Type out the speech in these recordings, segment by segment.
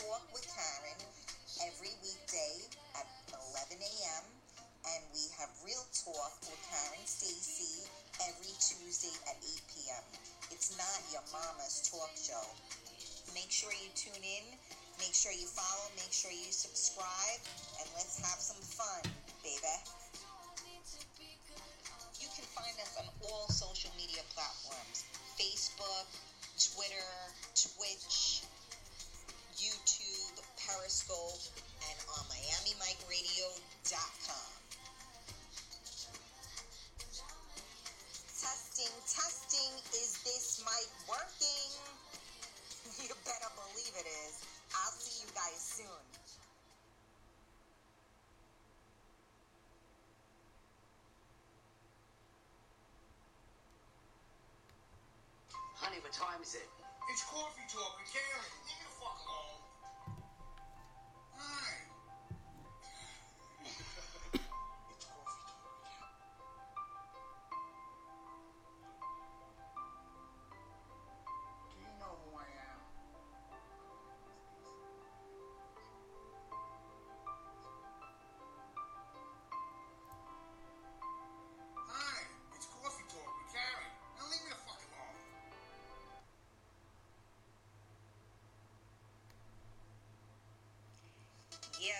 Talk with Karen every weekday at 11 a.m. And we have Real Talk with Karen Stacy every Tuesday at 8 p.m. It's not your mama's talk show. Make sure you tune in. Make sure you follow. Make sure you subscribe. And let's have some fun, baby. You can find us on all social media platforms Facebook, Twitter, Twitch, Periscope, and on MiamiMikeRadio.com. Testing, testing. Is this mic working? You better believe it is. I'll see you guys soon. Honey, what time is it? It's coffee talk with Karen. Leave me the fuck alone.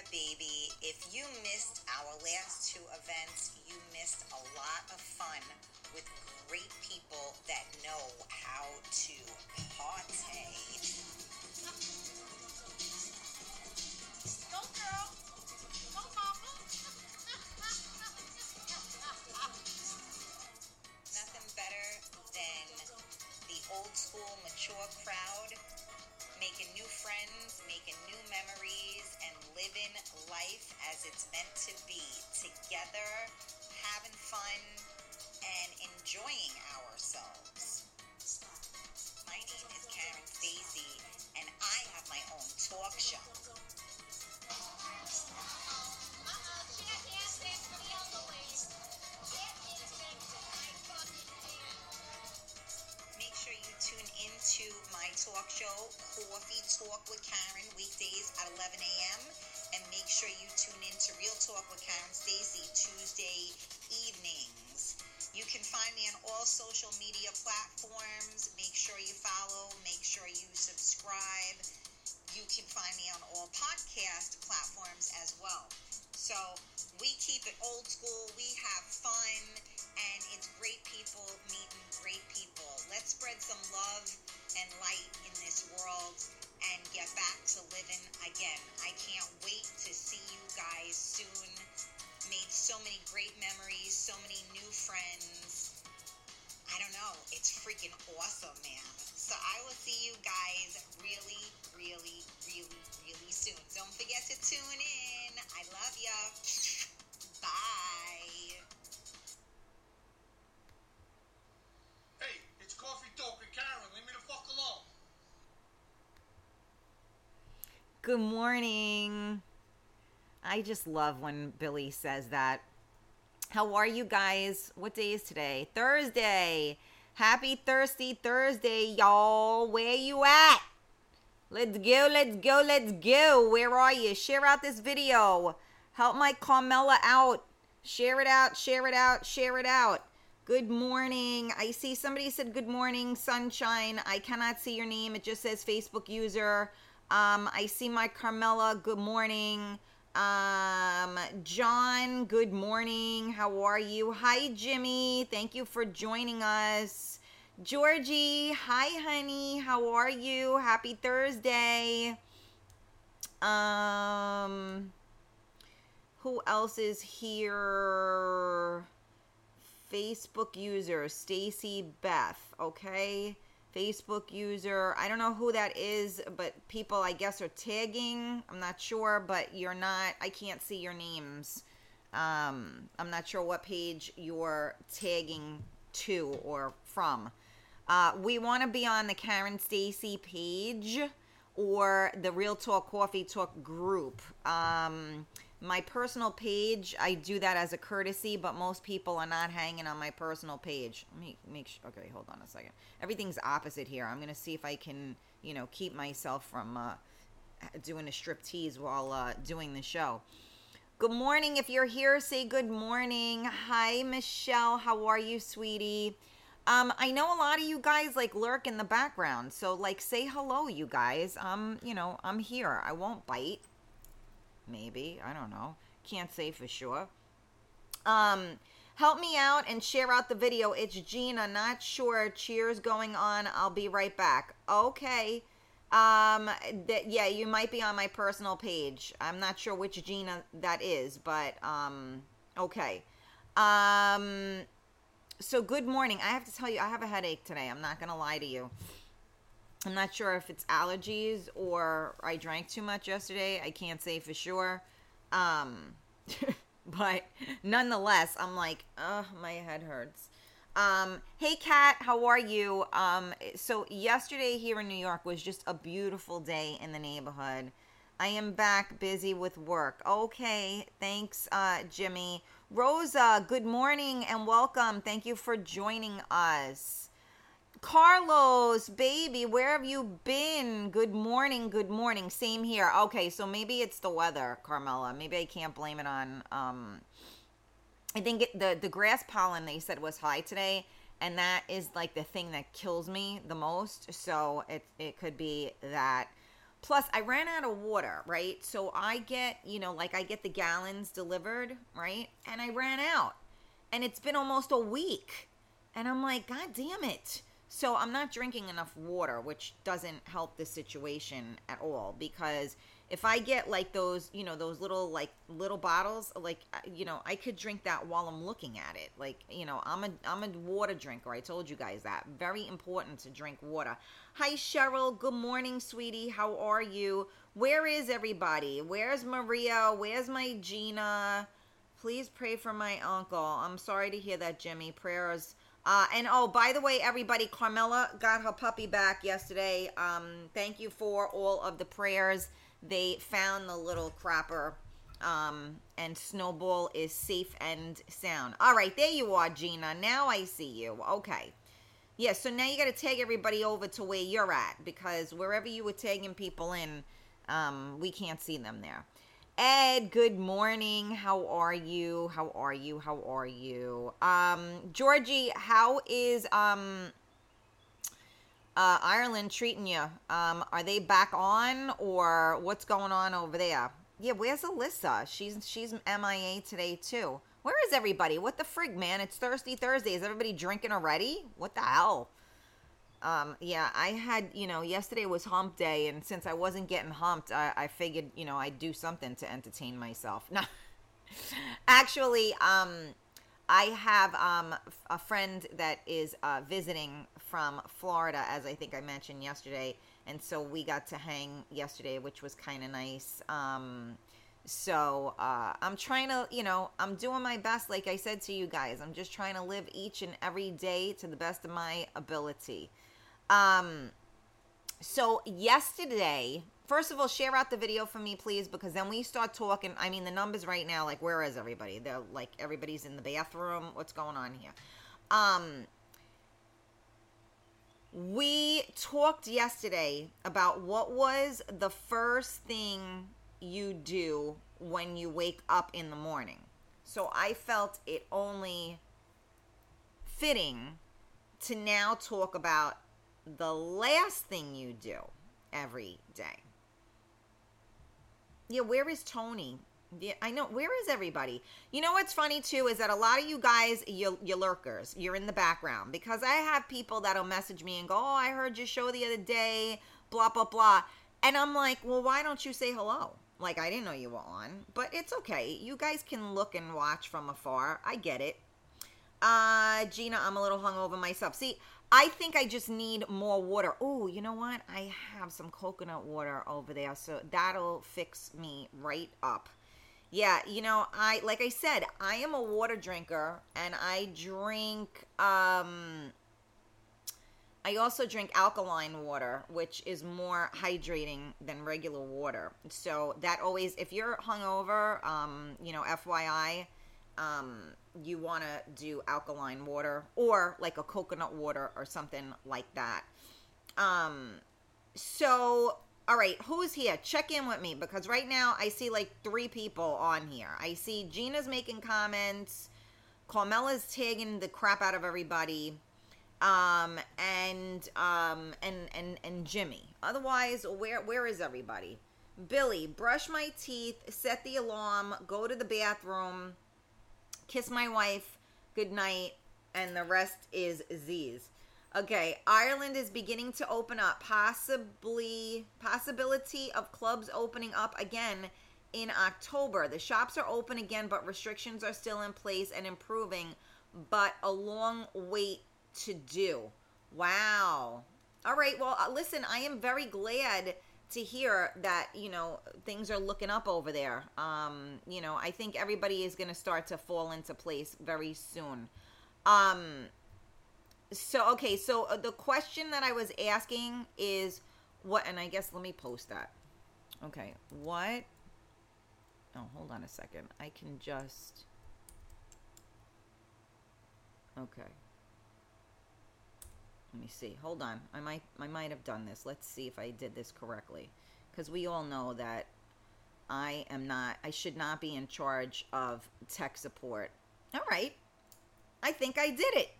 Yeah, baby. If you missed our last two events, you missed a lot of fun with great people that know how to party. Go girl. Go mama. Nothing better than the old school, mature crowd making new friends, making new memories, and living life as it's meant to be. Together, having fun, and enjoying ourselves. My name is Karen Stacy, and I have my own talk show. Make sure you tune into talk show, Coffee Talk with Karen, weekdays at 11 a.m. And make sure you tune in to Real Talk with Karen Stacy, Tuesday evenings. You can find me on all social media platforms. Make sure you follow, make sure you subscribe. You can find me on all podcast platforms as well. So we keep it old school, we have fun, and it's great people meeting great people. Let's spread some love and light in this world and get back to living again. I can't wait to see you guys soon. Made so many great memories, so many new friends. I don't know. It's freaking awesome, man. So I will see you guys really, really, really, really soon. Don't forget to tune in. I love ya. Good morning. I just love when Billy says that. How are you guys? What day is today? Thursday. Happy Thirsty Thursday, y'all. Where you at? Let's go, let's go, let's go. Where are you? Share out this video. Help my Carmela out. Share it out, share it out, share it out. Good morning. I see somebody said good morning, sunshine. I cannot see your name. It just says Facebook user. Um, I see my Carmela. Good morning. Um, John, good morning. How are you? Hi, Jimmy. Thank you for joining us. Georgie, hi, honey. How are you? Happy Thursday. Um, who else is here? Facebook user Stacy Beth, okay? Facebook user. I don't know who that is, but people I guess are tagging. I'm not sure, but you're not I can't see your names. Um I'm not sure what page you're tagging to or from. Uh, we want to be on the Karen Stacy page or the Real Talk Coffee Talk group. Um, my personal page, I do that as a courtesy, but most people are not hanging on my personal page. Let me make sure. Okay, hold on a second. Everything's opposite here. I'm gonna see if I can, you know, keep myself from uh, doing a strip tease while uh, doing the show. Good morning. If you're here, say good morning. Hi, Michelle. How are you, sweetie? Um, I know a lot of you guys like lurk in the background, so like say hello, you guys. Um, you know, I'm here. I won't bite. Maybe I don't know. Can't say for sure. Um, help me out and share out the video. It's Gina. Not sure. Cheers going on. I'll be right back. Okay. Um, that yeah, you might be on my personal page. I'm not sure which Gina that is, but um, okay. Um, so good morning. I have to tell you, I have a headache today. I'm not gonna lie to you. I'm not sure if it's allergies or I drank too much yesterday. I can't say for sure. Um, but nonetheless, I'm like, oh, my head hurts. Um, hey Kat, how are you? Um, so yesterday here in New York was just a beautiful day in the neighborhood. I am back busy with work. Okay, thanks, uh, Jimmy. Rosa, good morning and welcome. Thank you for joining us. Carlos, baby, where have you been? Good morning, good morning. Same here. Okay, so maybe it's the weather, Carmela. Maybe I can't blame it on um I think it, the the grass pollen they said was high today, and that is like the thing that kills me the most. So it it could be that. Plus, I ran out of water, right? So I get you know like I get the gallons delivered, right? And I ran out, and it's been almost a week, and I'm like, God damn it! So I'm not drinking enough water, which doesn't help the situation at all because if I get like those, you know, those little like little bottles, like you know, I could drink that while I'm looking at it. Like, you know, I'm a I'm a water drinker. I told you guys that. Very important to drink water. Hi Cheryl, good morning, sweetie. How are you? Where is everybody? Where's Maria? Where's my Gina? Please pray for my uncle. I'm sorry to hear that, Jimmy. Prayers uh, and oh, by the way, everybody, Carmela got her puppy back yesterday. Um, thank you for all of the prayers they found the little crapper um, and Snowball is safe and sound. All right, there you are, Gina. Now I see you. Okay. Yeah, so now you got to take everybody over to where you're at because wherever you were tagging people in, um, we can't see them there. Ed, good morning. How are you? How are you? How are you? Um, Georgie, how is um uh, Ireland treating you? Um, are they back on, or what's going on over there? Yeah, where's Alyssa? She's she's MIA today too. Where is everybody? What the frig, man? It's Thirsty Thursday. Is everybody drinking already? What the hell? Um, yeah, I had, you know, yesterday was hump day, and since I wasn't getting humped, I, I figured, you know, I'd do something to entertain myself. No, actually, um, I have um, a friend that is uh, visiting from Florida, as I think I mentioned yesterday, and so we got to hang yesterday, which was kind of nice. Um, so uh, I'm trying to, you know, I'm doing my best, like I said to you guys. I'm just trying to live each and every day to the best of my ability. Um, so yesterday, first of all, share out the video for me, please, because then we start talking. I mean, the numbers right now, like, where is everybody? They're like, everybody's in the bathroom. What's going on here? Um, we talked yesterday about what was the first thing you do when you wake up in the morning. So I felt it only fitting to now talk about the last thing you do every day. Yeah, where is Tony? Yeah, I know. Where is everybody? You know what's funny too is that a lot of you guys, you, you lurkers, you're in the background because I have people that'll message me and go, "Oh, I heard your show the other day," blah blah blah, and I'm like, "Well, why don't you say hello?" Like I didn't know you were on, but it's okay. You guys can look and watch from afar. I get it. Uh, Gina, I'm a little hungover myself. See, I think I just need more water. Oh, you know what? I have some coconut water over there, so that'll fix me right up. Yeah, you know, I like I said, I am a water drinker and I drink um I also drink alkaline water, which is more hydrating than regular water. So that always if you're hungover, um, you know, FYI, um, you want to do alkaline water or like a coconut water or something like that. Um, so All right, who's here? Check in with me because right now I see like three people on here. I see Gina's making comments, Carmela's tagging the crap out of everybody, um, and um, and and and Jimmy. Otherwise, where where is everybody? Billy, brush my teeth, set the alarm, go to the bathroom, kiss my wife, good night, and the rest is Z's. Okay, Ireland is beginning to open up, possibly possibility of clubs opening up again in October. The shops are open again, but restrictions are still in place and improving, but a long wait to do. Wow. All right, well, uh, listen, I am very glad to hear that, you know, things are looking up over there. Um, you know, I think everybody is going to start to fall into place very soon. Um so okay so uh, the question that i was asking is what and i guess let me post that okay what oh hold on a second i can just okay let me see hold on i might i might have done this let's see if i did this correctly because we all know that i am not i should not be in charge of tech support all right i think i did it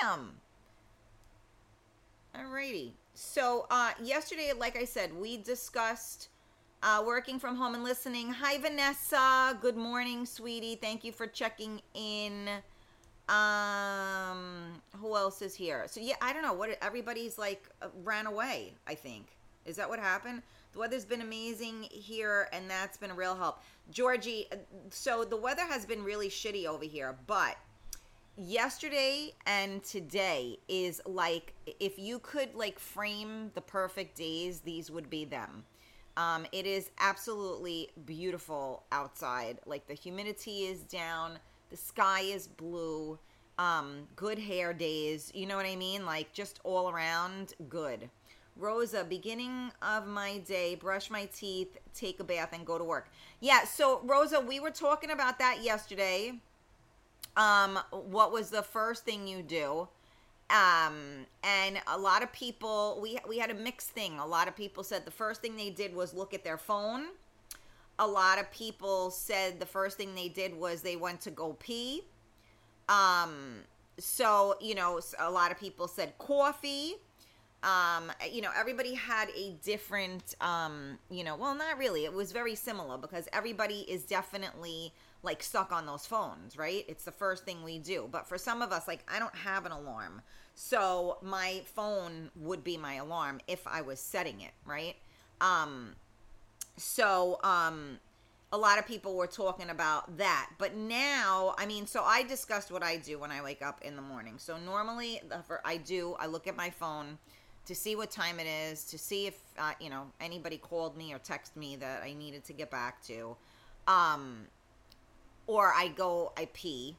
Bam! Alrighty. So, uh, yesterday, like I said, we discussed uh, working from home and listening. Hi, Vanessa. Good morning, sweetie. Thank you for checking in. Um, who else is here? So, yeah, I don't know. What everybody's like uh, ran away, I think. Is that what happened? The weather's been amazing here, and that's been a real help. Georgie, uh, so the weather has been really shitty over here, but yesterday and today is like if you could like frame the perfect days these would be them um, it is absolutely beautiful outside like the humidity is down the sky is blue um, good hair days you know what i mean like just all around good rosa beginning of my day brush my teeth take a bath and go to work yeah so rosa we were talking about that yesterday um, what was the first thing you do? Um, and a lot of people, we we had a mixed thing. A lot of people said the first thing they did was look at their phone. A lot of people said the first thing they did was they went to go pee. Um, so you know, a lot of people said coffee. Um, you know, everybody had a different, um, you know, well, not really. It was very similar because everybody is definitely like stuck on those phones, right? It's the first thing we do. But for some of us, like I don't have an alarm. So my phone would be my alarm if I was setting it, right? Um so um a lot of people were talking about that. But now, I mean, so I discussed what I do when I wake up in the morning. So normally I do I look at my phone to see what time it is, to see if uh, you know anybody called me or texted me that I needed to get back to. Um, or I go, I pee.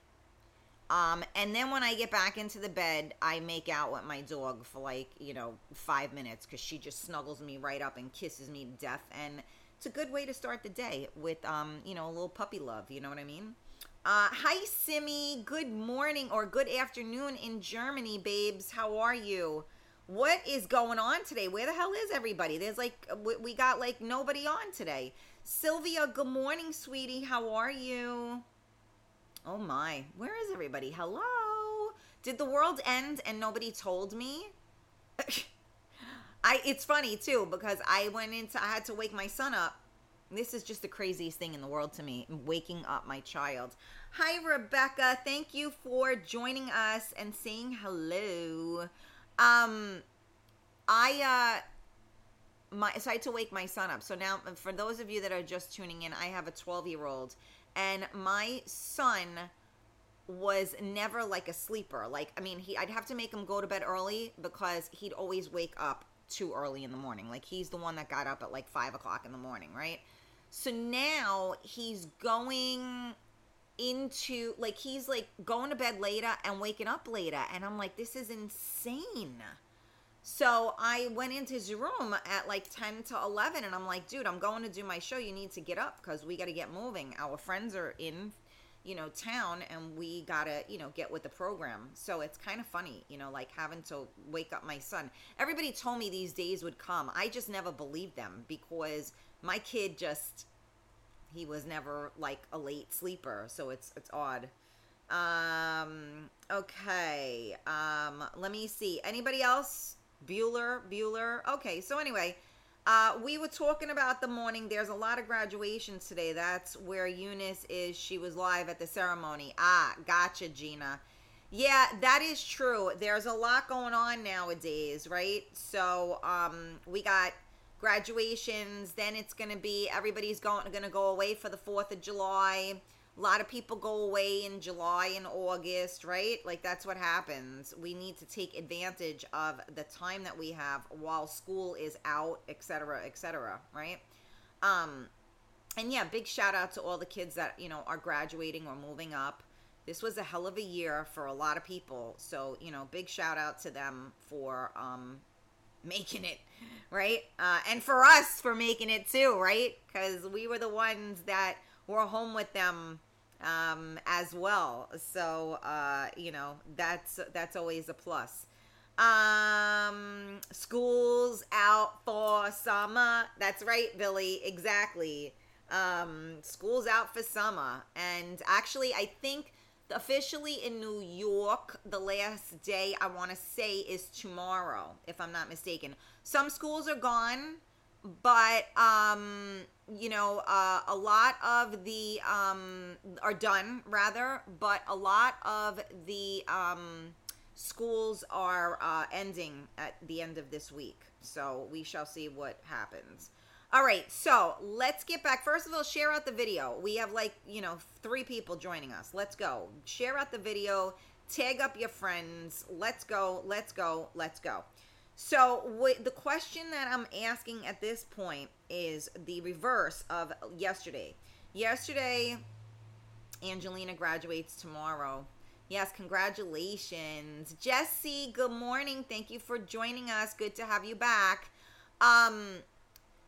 Um, and then when I get back into the bed, I make out with my dog for like, you know, five minutes because she just snuggles me right up and kisses me to death. And it's a good way to start the day with, um, you know, a little puppy love. You know what I mean? Uh, hi, Simi. Good morning or good afternoon in Germany, babes. How are you? What is going on today? Where the hell is everybody? There's like, we got like nobody on today. Sylvia, good morning, sweetie. How are you? Oh my, where is everybody? Hello? Did the world end and nobody told me? I it's funny too because I went into I had to wake my son up. This is just the craziest thing in the world to me, waking up my child. Hi Rebecca, thank you for joining us and saying hello. Um I uh my so I had to wake my son up. So now for those of you that are just tuning in, I have a 12 year old and my son was never like a sleeper. Like I mean, he I'd have to make him go to bed early because he'd always wake up too early in the morning. Like he's the one that got up at like five o'clock in the morning, right? So now he's going into like he's like going to bed later and waking up later, and I'm like, this is insane. So I went into his room at like 10 to 11 and I'm like, dude, I'm going to do my show. You need to get up because we got to get moving. Our friends are in you know, town and we gotta, you know, get with the program. So it's kind of funny, you know, like having to wake up my son. Everybody told me these days would come. I just never believed them because my kid just he was never like a late sleeper, so it's it's odd. Um okay. Um let me see. Anybody else? Bueller, Bueller. Okay, so anyway, uh, we were talking about the morning. There's a lot of graduations today. That's where Eunice is. She was live at the ceremony. Ah, gotcha, Gina. Yeah, that is true. There's a lot going on nowadays, right? So, um, we got graduations. Then it's gonna be everybody's going gonna go away for the Fourth of July. A lot of people go away in July and August, right? Like that's what happens. We need to take advantage of the time that we have while school is out, etc., etc., right? Um and yeah, big shout out to all the kids that, you know, are graduating or moving up. This was a hell of a year for a lot of people. So, you know, big shout out to them for um making it, right? Uh, and for us for making it too, right? Because we were the ones that were home with them um, as well. So uh, you know that's that's always a plus. Um, schools out for summer. That's right, Billy. Exactly. Um, schools out for summer, and actually, I think officially in New York, the last day I want to say is tomorrow, if I'm not mistaken. Some schools are gone, but um, you know, uh, a lot of the um, are done rather, but a lot of the um, schools are uh, ending at the end of this week. So we shall see what happens. All right, so let's get back. First of all, share out the video. We have like, you know, three people joining us. Let's go. Share out the video, tag up your friends. Let's go, let's go, let's go. So, what, the question that I'm asking at this point is the reverse of yesterday. Yesterday, Angelina graduates tomorrow. Yes, congratulations. Jesse, good morning. Thank you for joining us. Good to have you back. Um,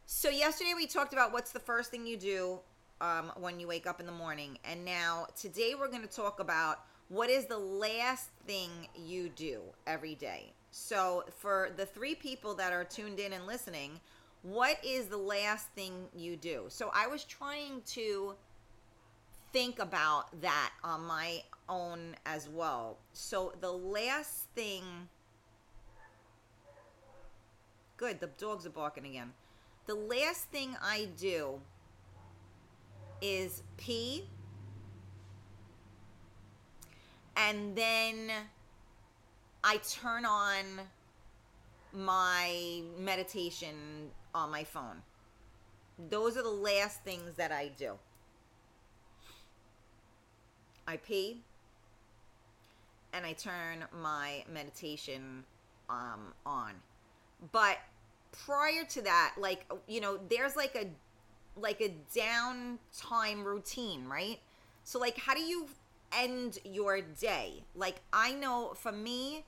so yesterday we talked about what's the first thing you do um, when you wake up in the morning, and now today we're going to talk about what is the last thing you do every day. So for the three people that are tuned in and listening, what is the last thing you do? So I was trying to think about that on my own as well. So the last thing. Good, the dogs are barking again. The last thing I do is pee and then I turn on my meditation on my phone. Those are the last things that I do. I pee and I turn my meditation um, on. But prior to that, like you know, there's like a like a downtime routine, right? So like how do you end your day? Like I know for me,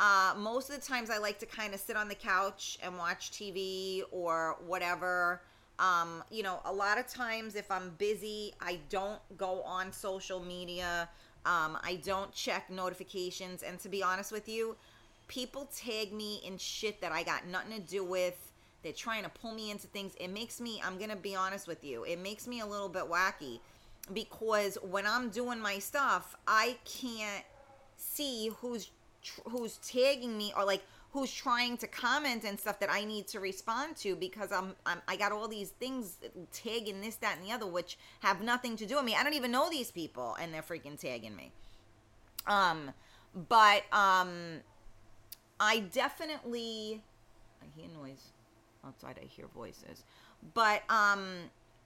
uh, most of the times I like to kind of sit on the couch and watch TV or whatever. Um, you know, a lot of times if I'm busy, I don't go on social media. Um, I don't check notifications. And to be honest with you, people tag me in shit that I got nothing to do with. They're trying to pull me into things. It makes me, I'm going to be honest with you, it makes me a little bit wacky because when I'm doing my stuff, I can't see who's who's tagging me or like who's trying to comment and stuff that I need to respond to because I'm, I'm I got all these things tagging this that and the other which have nothing to do with me. I don't even know these people and they're freaking tagging me. Um but um I definitely I hear noise outside. I hear voices, but um,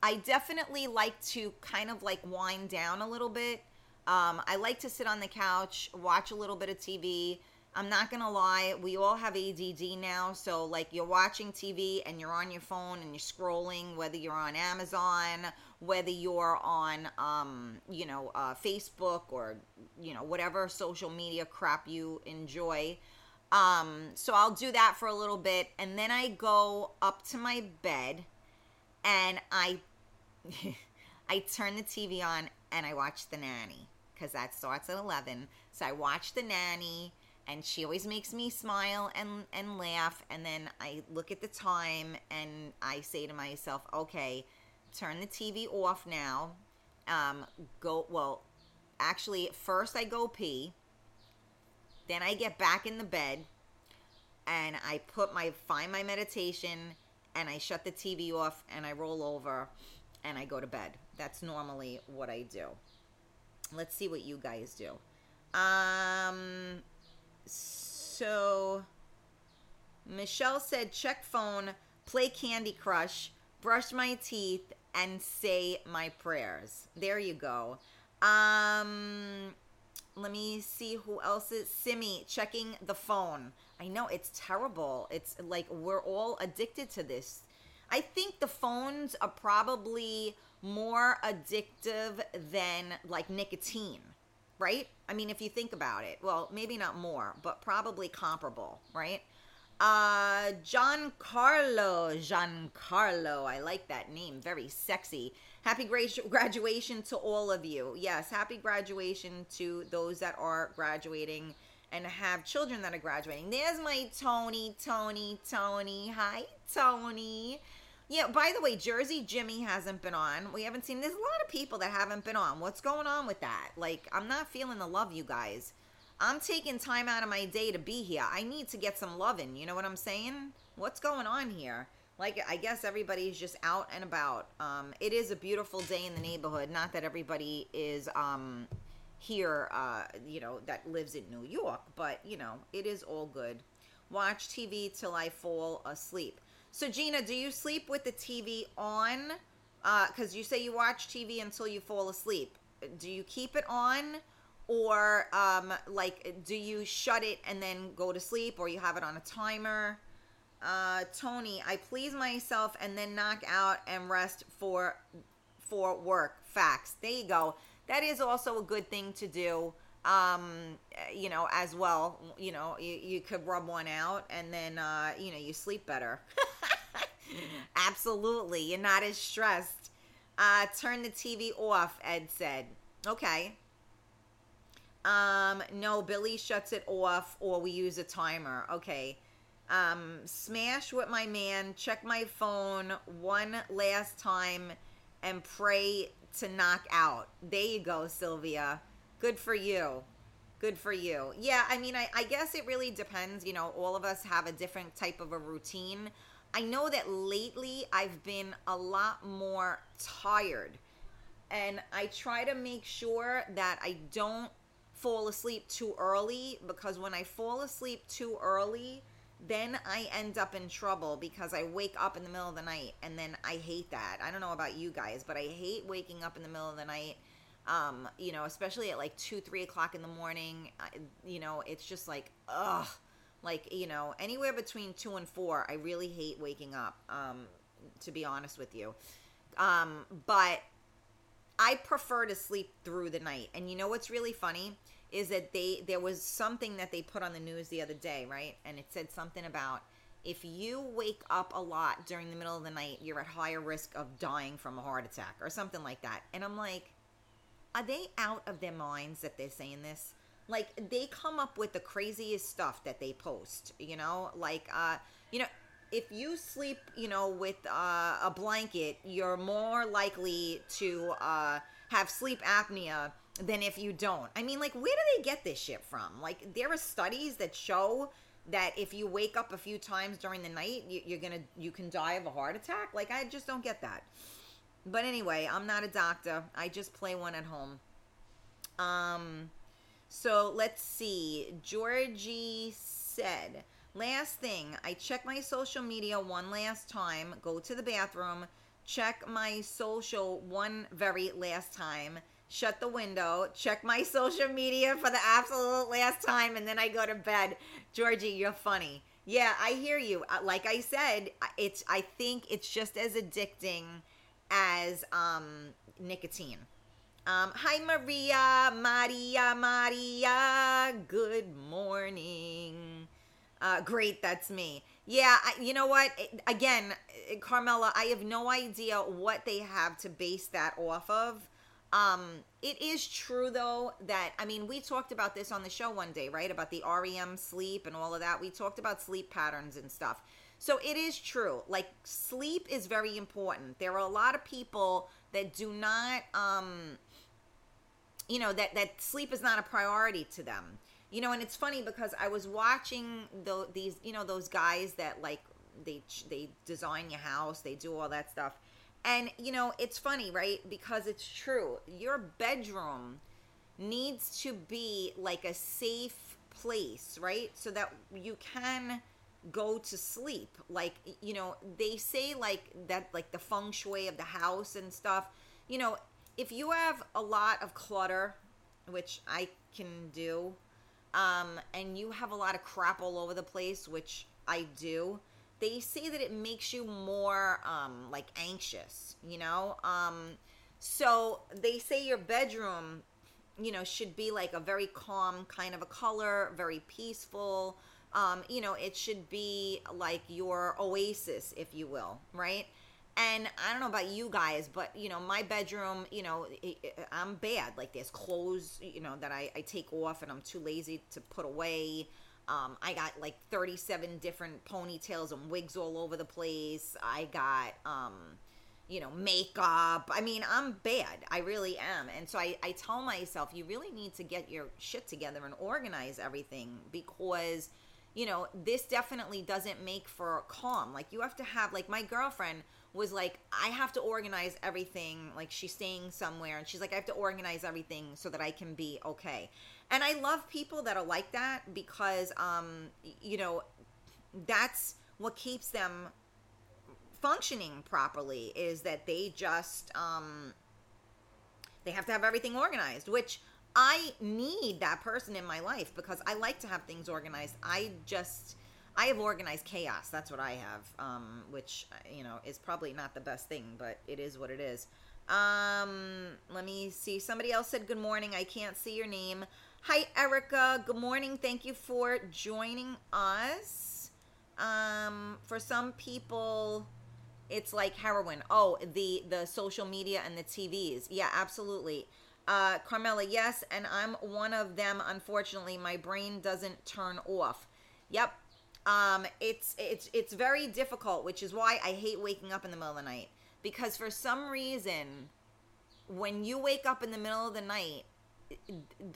I definitely like to kind of like wind down a little bit. Um, I like to sit on the couch, watch a little bit of TV. I'm not gonna lie, we all have ADD now, so like you're watching TV and you're on your phone and you're scrolling, whether you're on Amazon, whether you're on, um, you know, uh, Facebook or you know whatever social media crap you enjoy. Um, so I'll do that for a little bit, and then I go up to my bed, and I I turn the TV on, and I watch The Nanny because that starts at 11. So I watch The Nanny, and she always makes me smile and, and laugh. And then I look at the time and I say to myself, okay, turn the TV off now. Um, go, well, actually, first I go pee. Then I get back in the bed and I put my, find my meditation and I shut the TV off and I roll over and I go to bed. That's normally what I do. Let's see what you guys do. Um, so Michelle said, check phone, play Candy Crush, brush my teeth, and say my prayers. There you go. Um, let me see who else is. Simi checking the phone. I know it's terrible. It's like we're all addicted to this. I think the phones are probably more addictive than like nicotine, right? I mean, if you think about it, well, maybe not more, but probably comparable, right? Uh, Giancarlo, Giancarlo, I like that name, very sexy. Happy gra- graduation to all of you. Yes, happy graduation to those that are graduating and have children that are graduating. There's my Tony, Tony, Tony. Hi, Tony. Yeah, by the way, Jersey Jimmy hasn't been on. We haven't seen. There's a lot of people that haven't been on. What's going on with that? Like, I'm not feeling the love, you guys. I'm taking time out of my day to be here. I need to get some loving. You know what I'm saying? What's going on here? Like, I guess everybody's just out and about. Um, it is a beautiful day in the neighborhood. Not that everybody is um, here, uh, you know, that lives in New York, but, you know, it is all good. Watch TV till I fall asleep. So, Gina, do you sleep with the TV on? Because you say you watch TV until you fall asleep. Do you keep it on? Or, um, like, do you shut it and then go to sleep? Or you have it on a timer? Uh, Tony, I please myself and then knock out and rest for for work. Facts. There you go. That is also a good thing to do. Um, you know, as well. You know, you, you could rub one out and then uh, you know, you sleep better. Absolutely. You're not as stressed. Uh, turn the TV off, Ed said. Okay. Um, no, Billy shuts it off or we use a timer. Okay. Um, smash with my man, check my phone one last time and pray to knock out. There you go, Sylvia. Good for you. Good for you. Yeah, I mean, I, I guess it really depends. You know, all of us have a different type of a routine. I know that lately I've been a lot more tired. And I try to make sure that I don't fall asleep too early because when I fall asleep too early, then I end up in trouble because I wake up in the middle of the night and then I hate that. I don't know about you guys, but I hate waking up in the middle of the night. Um, you know, especially at like two, three o'clock in the morning. I, you know, it's just like, ugh. Like, you know, anywhere between two and four, I really hate waking up, um, to be honest with you. Um, but I prefer to sleep through the night. And you know what's really funny is that they there was something that they put on the news the other day, right? And it said something about if you wake up a lot during the middle of the night, you're at higher risk of dying from a heart attack or something like that. And I'm like, are they out of their minds that they're saying this? Like they come up with the craziest stuff that they post, you know? Like uh, you know, if you sleep, you know, with uh, a blanket, you're more likely to uh, have sleep apnea than if you don't. I mean, like, where do they get this shit from? Like, there are studies that show that if you wake up a few times during the night, you, you're gonna you can die of a heart attack. Like, I just don't get that. But anyway, I'm not a doctor. I just play one at home. Um, so let's see. Georgie said, last thing, I check my social media one last time, go to the bathroom, check my social one very last time, shut the window, check my social media for the absolute last time, and then I go to bed. Georgie, you're funny. Yeah, I hear you. Uh, Like I said, it's I think it's just as addicting as um, nicotine. Um, hi, Maria, Maria, Maria. Good morning. Uh, great, that's me. Yeah, I, you know what? It- Again, eh, Carmela, I have no idea what they have to base that off of. Um, it is true though that I mean we talked about this on the show one day, right? About the REM sleep and all of that. We talked about sleep patterns and stuff. So it is true. Like sleep is very important. There are a lot of people that do not um you know that that sleep is not a priority to them. You know, and it's funny because I was watching the, these, you know, those guys that like they they design your house, they do all that stuff. And you know, it's funny, right? Because it's true. Your bedroom needs to be like a safe place, right? So that you can go to sleep. Like, you know, they say like that like the feng shui of the house and stuff. You know, if you have a lot of clutter, which I can do, um, and you have a lot of crap all over the place, which I do, they say that it makes you more um, like anxious, you know? Um, so they say your bedroom, you know, should be like a very calm kind of a color, very peaceful. Um, you know, it should be like your oasis, if you will, right? And I don't know about you guys, but you know, my bedroom, you know, I'm bad. Like there's clothes, you know, that I, I take off and I'm too lazy to put away. Um, I got like 37 different ponytails and wigs all over the place. I got, um, you know, makeup. I mean, I'm bad. I really am. And so I, I tell myself, you really need to get your shit together and organize everything because, you know, this definitely doesn't make for calm. Like, you have to have, like, my girlfriend was like, I have to organize everything. Like, she's staying somewhere and she's like, I have to organize everything so that I can be okay. And I love people that are like that because, um, you know, that's what keeps them functioning properly is that they just um they have to have everything organized which i need that person in my life because i like to have things organized i just i have organized chaos that's what i have um which you know is probably not the best thing but it is what it is um let me see somebody else said good morning i can't see your name hi erica good morning thank you for joining us um for some people it's like heroin. Oh, the the social media and the TVs. Yeah, absolutely. Uh, Carmela, yes, and I'm one of them. Unfortunately, my brain doesn't turn off. Yep. Um, it's it's it's very difficult, which is why I hate waking up in the middle of the night. Because for some reason, when you wake up in the middle of the night,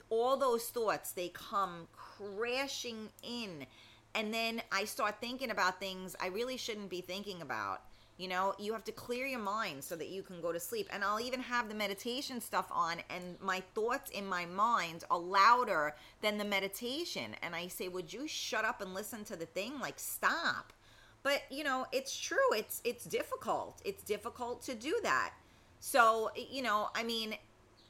all those thoughts they come crashing in, and then I start thinking about things I really shouldn't be thinking about you know, you have to clear your mind so that you can go to sleep. And I'll even have the meditation stuff on, and my thoughts in my mind are louder than the meditation. And I say, Would you shut up and listen to the thing? Like, stop. But, you know, it's true. It's it's difficult. It's difficult to do that. So, you know, I mean,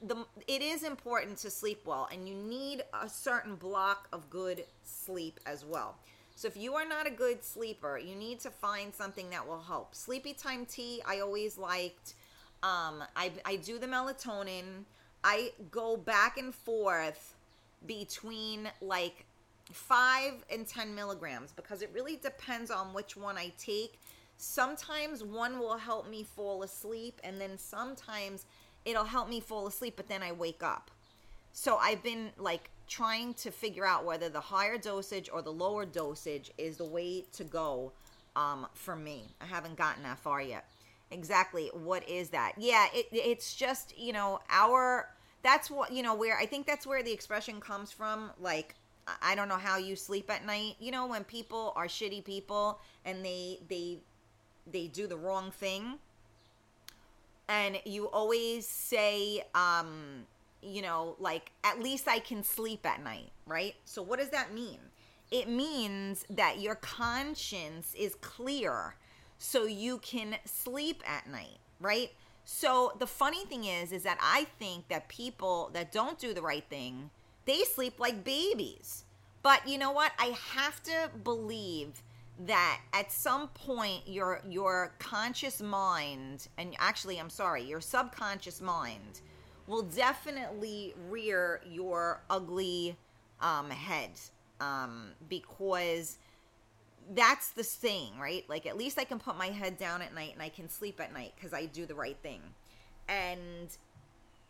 the it is important to sleep well and you need a certain block of good sleep as well. So if you are not a good sleeper, you need to find something that will help. Sleepy time tea, I always liked. Um, I, I do the melatonin. I go back and forth between like five and 10 milligrams because it really depends on which one I take. Sometimes one will help me fall asleep, and then sometimes it'll help me fall asleep, but then I wake up. So I've been like trying to figure out whether the higher dosage or the lower dosage is the way to go um, for me. I haven't gotten that far yet. Exactly. What is that? Yeah, it, it's just, you know, our, that's what, you know, where I think that's where the expression comes from. Like, I don't know how you sleep at night. You know, when people are shitty people and they, they, they do the wrong thing. And you always say, um, you know, like at least I can sleep at night, right? So what does that mean? It means that your conscience is clear so you can sleep at night, right? So the funny thing is is that I think that people that don't do the right thing, they sleep like babies. But you know what? I have to believe that at some point your your conscious mind and actually I'm sorry, your subconscious mind will definitely rear your ugly um, head um, because that's the saying, right? Like, at least I can put my head down at night and I can sleep at night because I do the right thing. And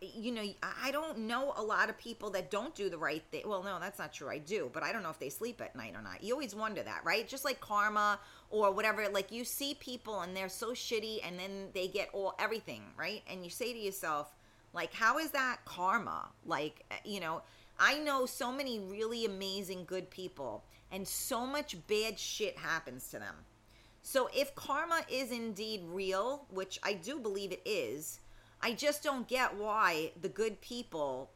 you know, I don't know a lot of people that don't do the right thing. Well, no, that's not true. I do, but I don't know if they sleep at night or not. You always wonder that, right? Just like karma or whatever. Like you see people and they're so shitty, and then they get all everything, right? And you say to yourself, like, how is that karma? Like, eh, you know, I know so many really amazing good people, and so much bad shit happens to them. So if karma is indeed real, which I do believe it is, I just don't get why the good people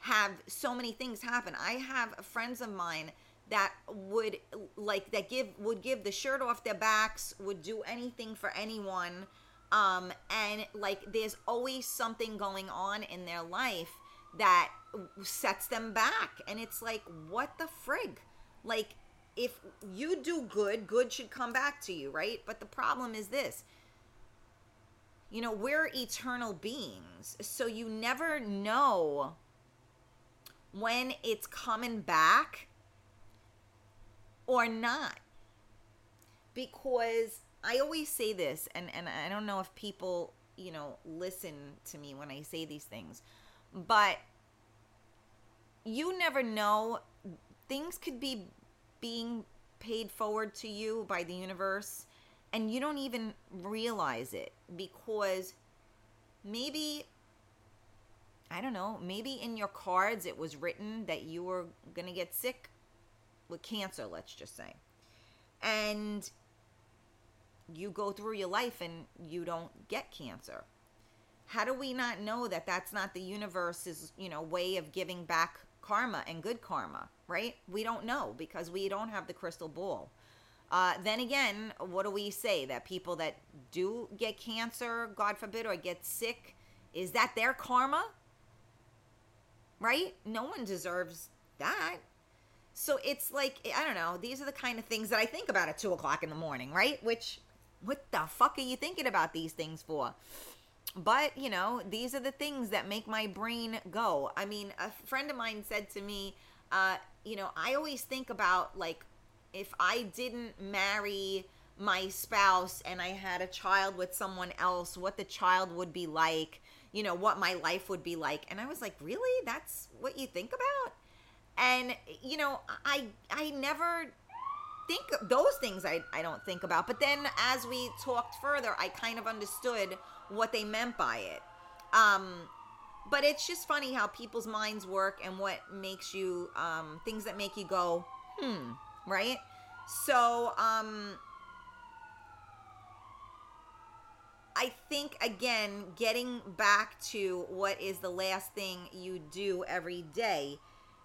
have so many things happen. I have friends of mine that would like that give would give the shirt off their backs, would do anything for anyone. Um and like there's always something going on in their life that sets them back and it's like what the frig? Like if you do good, good should come back to you, right? But the problem is this you know, we're eternal beings. So you never know when it's coming back or not. Because I always say this, and, and I don't know if people, you know, listen to me when I say these things, but you never know. Things could be being paid forward to you by the universe and you don't even realize it because maybe I don't know, maybe in your cards it was written that you were going to get sick with cancer, let's just say. And you go through your life and you don't get cancer. How do we not know that that's not the universe's, you know, way of giving back karma and good karma, right? We don't know because we don't have the crystal ball. Uh, then again, what do we say? That people that do get cancer, God forbid, or get sick, is that their karma? Right? No one deserves that. So it's like, I don't know, these are the kind of things that I think about at two o'clock in the morning, right? Which, what the fuck are you thinking about these things for? But, you know, these are the things that make my brain go. I mean, a friend of mine said to me, uh, you know, I always think about like if I didn't marry my spouse and I had a child with someone else, what the child would be like, you know, what my life would be like. And I was like, really? That's what you think about? And, you know, I I never think those things I, I don't think about. But then as we talked further, I kind of understood what they meant by it. Um, but it's just funny how people's minds work and what makes you um, things that make you go, hmm, right? So, um, I think again, getting back to what is the last thing you do every day,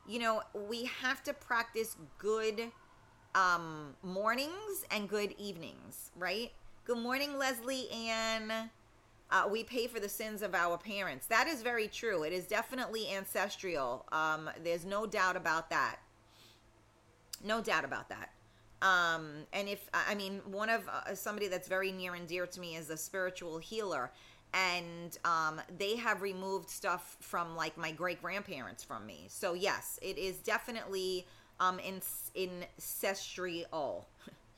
you know, we have to practice good um, mornings and good evenings, right? Good morning, Leslie Ann. Uh, we pay for the sins of our parents. That is very true. It is definitely ancestral. Um, there's no doubt about that. No doubt about that. Um, and if I mean one of uh, somebody that's very near and dear to me is a spiritual healer, and um, they have removed stuff from like my great grandparents from me. So yes, it is definitely um, in, ancestral,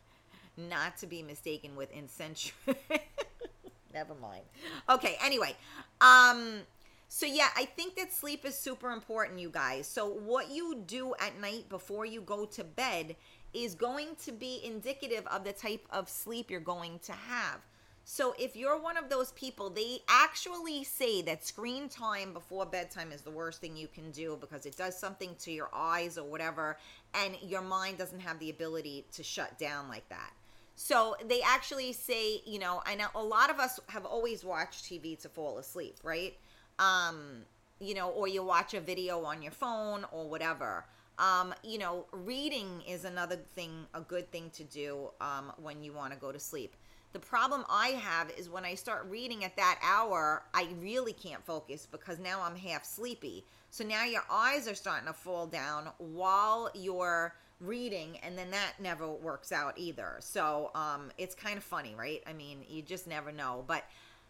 not to be mistaken with incensual. Never mind. Okay. Anyway, um, so yeah, I think that sleep is super important, you guys. So what you do at night before you go to bed is going to be indicative of the type of sleep you're going to have. So if you're one of those people, they actually say that screen time before bedtime is the worst thing you can do because it does something to your eyes or whatever, and your mind doesn't have the ability to shut down like that. So they actually say, you know, I know a lot of us have always watched TV to fall asleep, right? Um, you know, or you watch a video on your phone or whatever. Um, you know, reading is another thing, a good thing to do um, when you want to go to sleep. The problem I have is when I start reading at that hour, I really can't focus because now I'm half sleepy. So now your eyes are starting to fall down while you're reading, and then that never works out either. So um, it's kind of funny, right? I mean, you just never know. But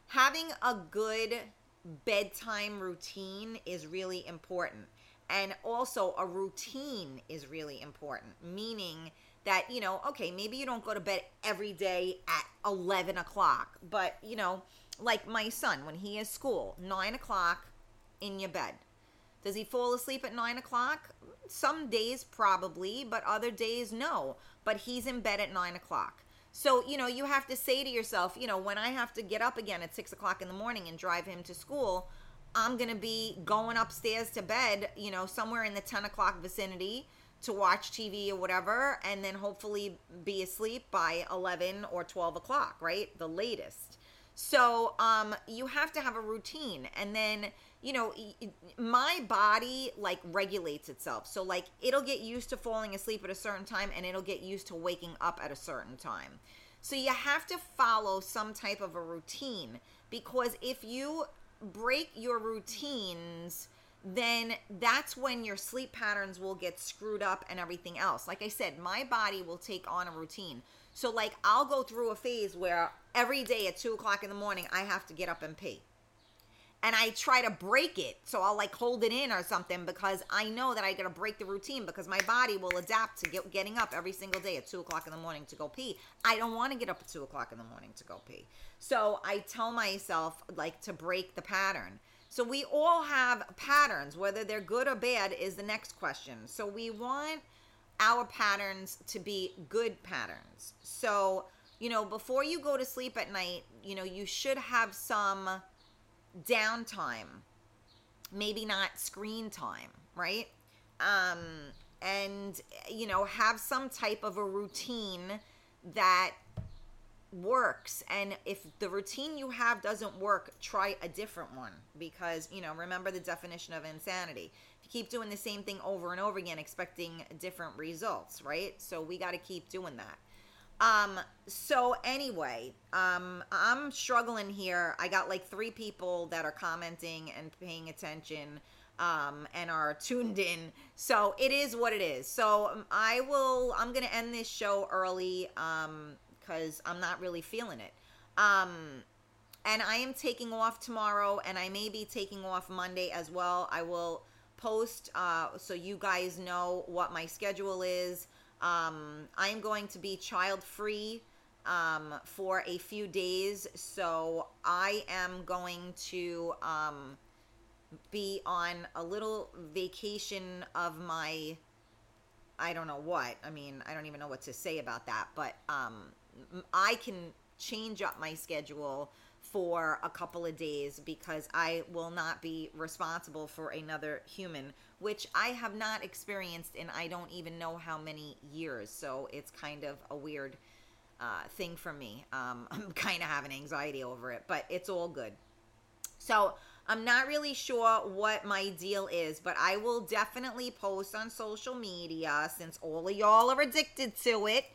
having a good bedtime routine is really important and also, a routine is really important, meaning that, you know, okay, maybe you don't go to bed every day at 11 o'clock, but, you know, like my son, when he is school, nine o'clock in your bed. Does he fall asleep at nine o'clock? Some days probably, but other days no. But he's in bed at nine o'clock. So, you know, you have to say to yourself, you know, when I have to get up again at six o'clock in the morning and drive him to school, I'm going to be going upstairs to bed, you know, somewhere in the 10 o'clock vicinity to watch TV or whatever, and then hopefully be asleep by 11 or 12 o'clock, right? The latest. So, um, you have to have a routine. And then, you know, my body like regulates itself. So, like, it'll get used to falling asleep at a certain time and it'll get used to waking up at a certain time. So, you have to follow some type of a routine because if you break your routines, then that's when your sleep patterns will get screwed up and everything else. Like I said, my body will take on a routine. So, like, I'll go through a phase where every day at two o'clock in the morning, I have to get up and pee. And I try to break it. So I'll like hold it in or something because I know that I gotta break the routine because my body will adapt to get, getting up every single day at two o'clock in the morning to go pee. I don't wanna get up at two o'clock in the morning to go pee. So I tell myself like to break the pattern. So we all have patterns, whether they're good or bad is the next question. So we want our patterns to be good patterns. So, you know, before you go to sleep at night, you know, you should have some downtime. Maybe not screen time, right? Um and you know, have some type of a routine that works. And if the routine you have doesn't work try a different one. Because you know remember the definition of insanity. If you keep doing the same thing over and over again expecting different results right? So we got to keep doing that. Um so anyway um i'm struggling here. I got like three people that are commenting and paying attention um and are tuned in. So it is what it is. So um, i will i'm gonna end this show early. Um because I'm not really feeling it. Um, and I am taking off tomorrow, and I may be taking off Monday as well. I will post uh, so you guys know what my schedule is. Um, I am going to be child free um, for a few days, so I am going to um, be on a little vacation of my I don't know what. I mean, I don't even know what to say about that, but um I can change up my schedule for a couple of days because I will not be responsible for another human, which I have not experienced in I don't even know how many years. So it's kind of a weird uh, thing for me. Um, I'm kind of having anxiety over it, but it's all good. So I'm not really sure what my deal is, but I will definitely post on social media since all of y'all are addicted to it.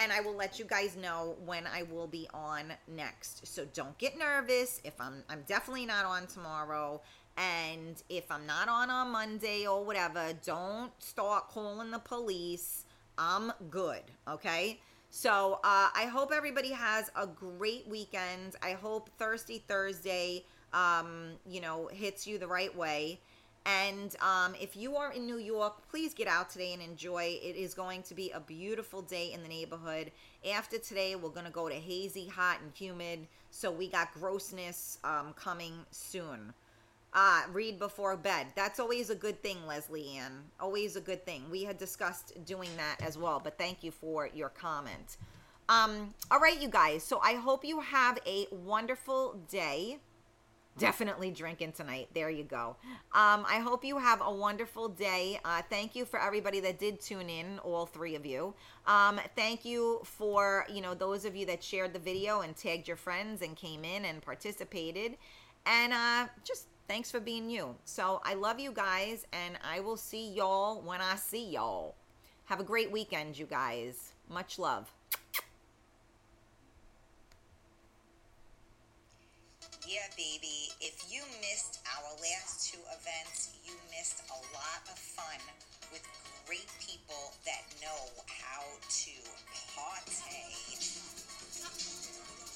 And I will let you guys know when I will be on next. So don't get nervous. If I'm I'm definitely not on tomorrow. And if I'm not on on Monday or whatever, don't start calling the police. I'm good, okay? So uh, I hope everybody has a great weekend. I hope Thirsty Thursday, um, you know, hits you the right way. And um, if you are in New York, please get out today and enjoy. It is going to be a beautiful day in the neighborhood. After today, we're going to go to hazy, hot, and humid. So we got grossness um, coming soon. Ah, read before bed. That's always a good thing, Leslie Ann. Always a good thing. We had discussed doing that as well, but thank you for your comment. Um, all right, you guys. So I hope you have a wonderful day. Definitely drinking tonight. There you go. Um, I hope you have a wonderful day. Uh, thank you for everybody that did tune in, all three of you. Um, thank you for you know those of you that shared the video and tagged your friends and came in and participated. And uh, just thanks for being you. So I love you guys, and I will see y'all when I see y'all. Have a great weekend, you guys. Much love. Yeah, baby. If you missed our last two events, you missed a lot of fun with great people that know how to party.